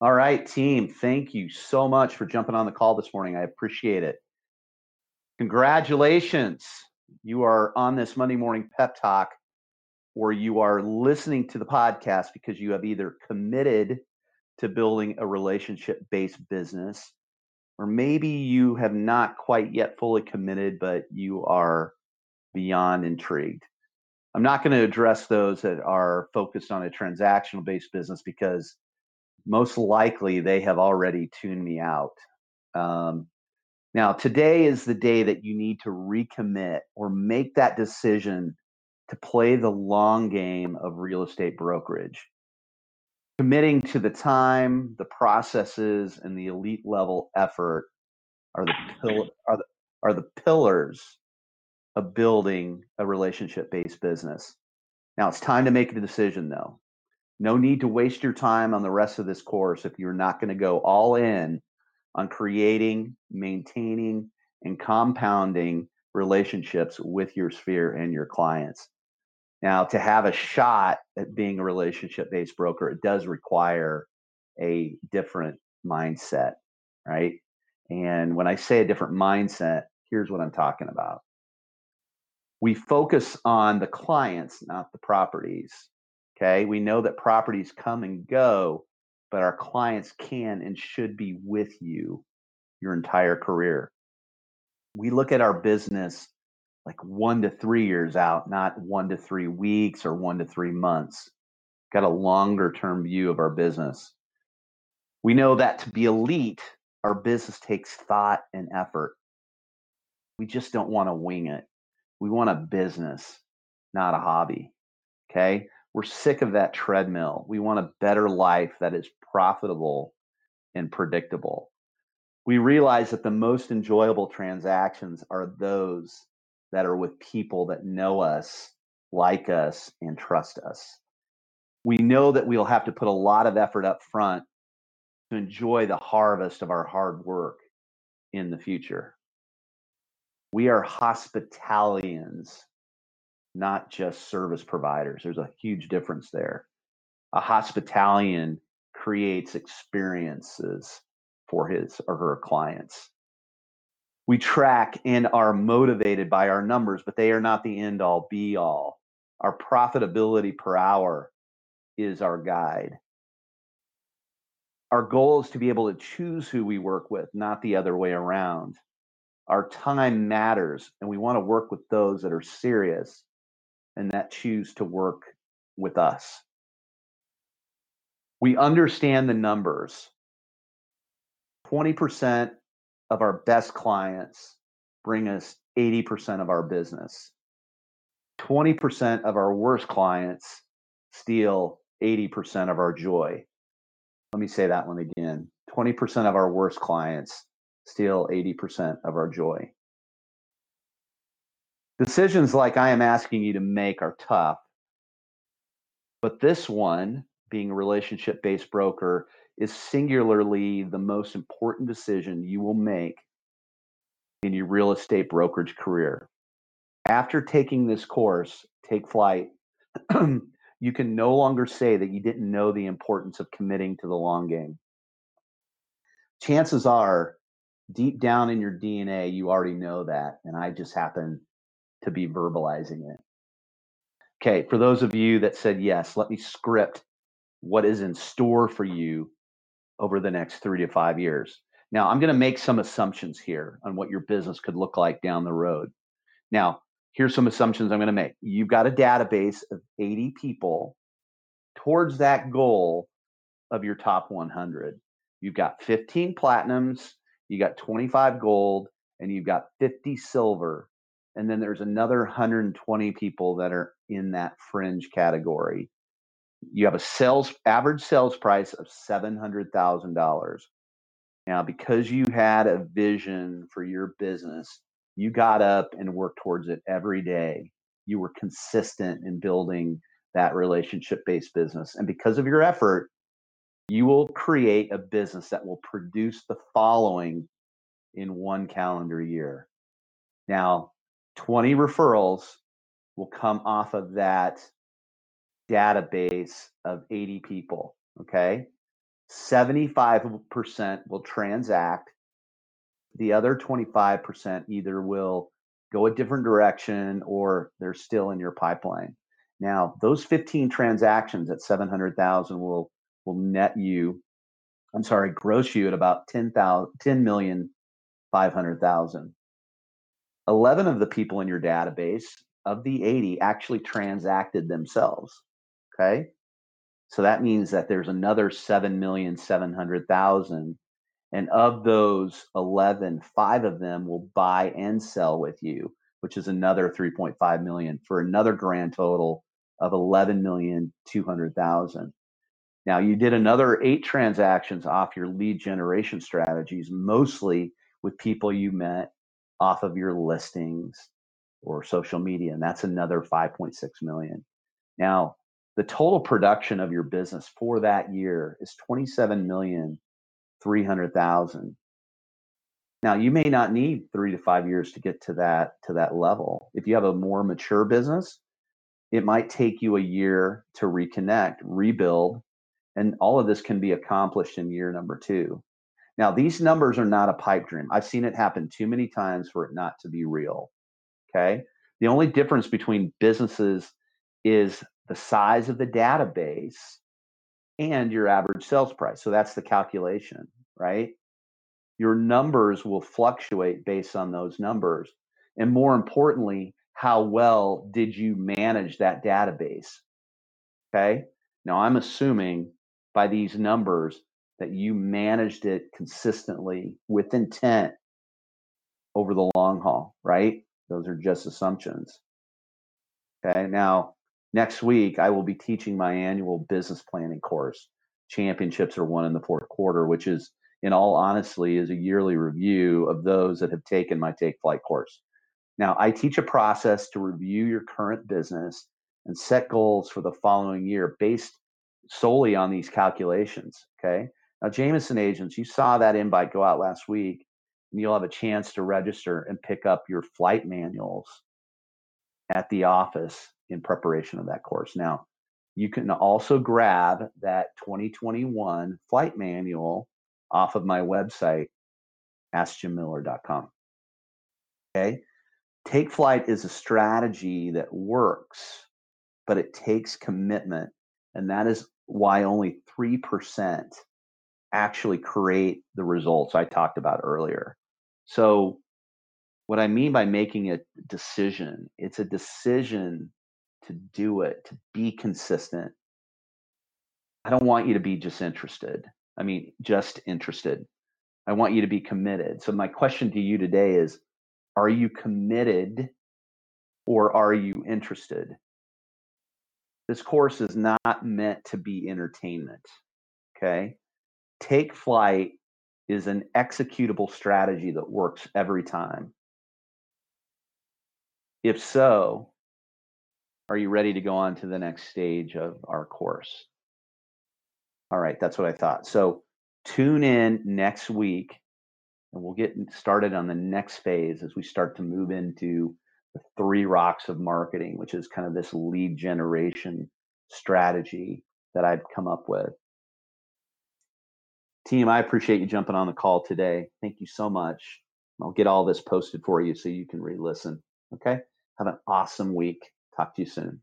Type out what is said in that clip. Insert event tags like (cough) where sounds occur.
All right, team. Thank you so much for jumping on the call this morning. I appreciate it. Congratulations. You are on this Monday morning pep talk or you are listening to the podcast because you have either committed to building a relationship based business or maybe you have not quite yet fully committed, but you are beyond intrigued. I'm not going to address those that are focused on a transactional based business because most likely they have already tuned me out. Um, now, today is the day that you need to recommit or make that decision to play the long game of real estate brokerage. Committing to the time, the processes, and the elite level effort are the, pill- are the, are the pillars of building a relationship based business. Now, it's time to make a decision though. No need to waste your time on the rest of this course if you're not going to go all in on creating, maintaining, and compounding relationships with your sphere and your clients. Now, to have a shot at being a relationship based broker, it does require a different mindset, right? And when I say a different mindset, here's what I'm talking about. We focus on the clients, not the properties. Okay. We know that properties come and go, but our clients can and should be with you your entire career. We look at our business like one to three years out, not one to three weeks or one to three months. Got a longer term view of our business. We know that to be elite, our business takes thought and effort. We just don't want to wing it. We want a business, not a hobby. Okay. We're sick of that treadmill. We want a better life that is profitable and predictable. We realize that the most enjoyable transactions are those that are with people that know us, like us, and trust us. We know that we'll have to put a lot of effort up front to enjoy the harvest of our hard work in the future. We are hospitalians not just service providers. There's a huge difference there. A hospitalian creates experiences for his or her clients. We track and are motivated by our numbers, but they are not the end all be all. Our profitability per hour is our guide. Our goal is to be able to choose who we work with, not the other way around. Our time matters, and we want to work with those that are serious and that choose to work with us. We understand the numbers. 20% of our best clients bring us 80% of our business. 20% of our worst clients steal 80% of our joy. Let me say that one again. 20% of our worst clients steal 80% of our joy. Decisions like I am asking you to make are tough, but this one, being a relationship based broker, is singularly the most important decision you will make in your real estate brokerage career. After taking this course, Take Flight, (clears throat) you can no longer say that you didn't know the importance of committing to the long game. Chances are, deep down in your DNA, you already know that, and I just happen to be verbalizing it. Okay, for those of you that said yes, let me script what is in store for you over the next three to five years. Now, I'm going to make some assumptions here on what your business could look like down the road. Now, here's some assumptions I'm going to make. You've got a database of 80 people towards that goal of your top 100. You've got 15 platinums, you got 25 gold, and you've got 50 silver and then there's another 120 people that are in that fringe category. You have a sales average sales price of $700,000. Now, because you had a vision for your business, you got up and worked towards it every day. You were consistent in building that relationship based business. And because of your effort, you will create a business that will produce the following in one calendar year. Now, 20 referrals will come off of that database of 80 people. Okay. 75% will transact. The other 25% either will go a different direction or they're still in your pipeline. Now, those 15 transactions at 700,000 will will net you I'm sorry, gross you at about 10,000 10 million 500,000. 11 of the people in your database of the 80 actually transacted themselves. Okay? So that means that there's another 7,700,000 and of those 11, 5 of them will buy and sell with you, which is another 3.5 million for another grand total of 11,200,000. Now you did another 8 transactions off your lead generation strategies, mostly with people you met off of your listings or social media, and that's another 5.6 million. Now, the total production of your business for that year is 27 million 300,000. Now, you may not need 3 to 5 years to get to that to that level. If you have a more mature business, it might take you a year to reconnect, rebuild, and all of this can be accomplished in year number 2. Now, these numbers are not a pipe dream. I've seen it happen too many times for it not to be real. Okay? The only difference between businesses is the size of the database and your average sales price. So that's the calculation, right? Your numbers will fluctuate based on those numbers. And more importantly, how well did you manage that database? Okay? Now I'm assuming by these numbers that you managed it consistently with intent over the long haul, right? Those are just assumptions. Okay. Now, next week, I will be teaching my annual business planning course. Championships are won in the fourth quarter, which is, in all honestly, is a yearly review of those that have taken my Take Flight course. Now, I teach a process to review your current business and set goals for the following year based solely on these calculations. Okay. Now, Jameson agents, you saw that invite go out last week, and you'll have a chance to register and pick up your flight manuals at the office in preparation of that course. Now, you can also grab that 2021 flight manual off of my website, askjimmiller.com. Okay. Take flight is a strategy that works, but it takes commitment. And that is why only 3% actually create the results I talked about earlier. So, what I mean by making a decision, it's a decision to do it, to be consistent. I don't want you to be just interested. I mean, just interested. I want you to be committed. So, my question to you today is Are you committed or are you interested? This course is not meant to be entertainment. Okay take flight is an executable strategy that works every time. If so, are you ready to go on to the next stage of our course? All right, that's what I thought. So tune in next week and we'll get started on the next phase as we start to move into the three rocks of marketing, which is kind of this lead generation strategy that I've come up with. Team, I appreciate you jumping on the call today. Thank you so much. I'll get all this posted for you so you can re listen. Okay. Have an awesome week. Talk to you soon.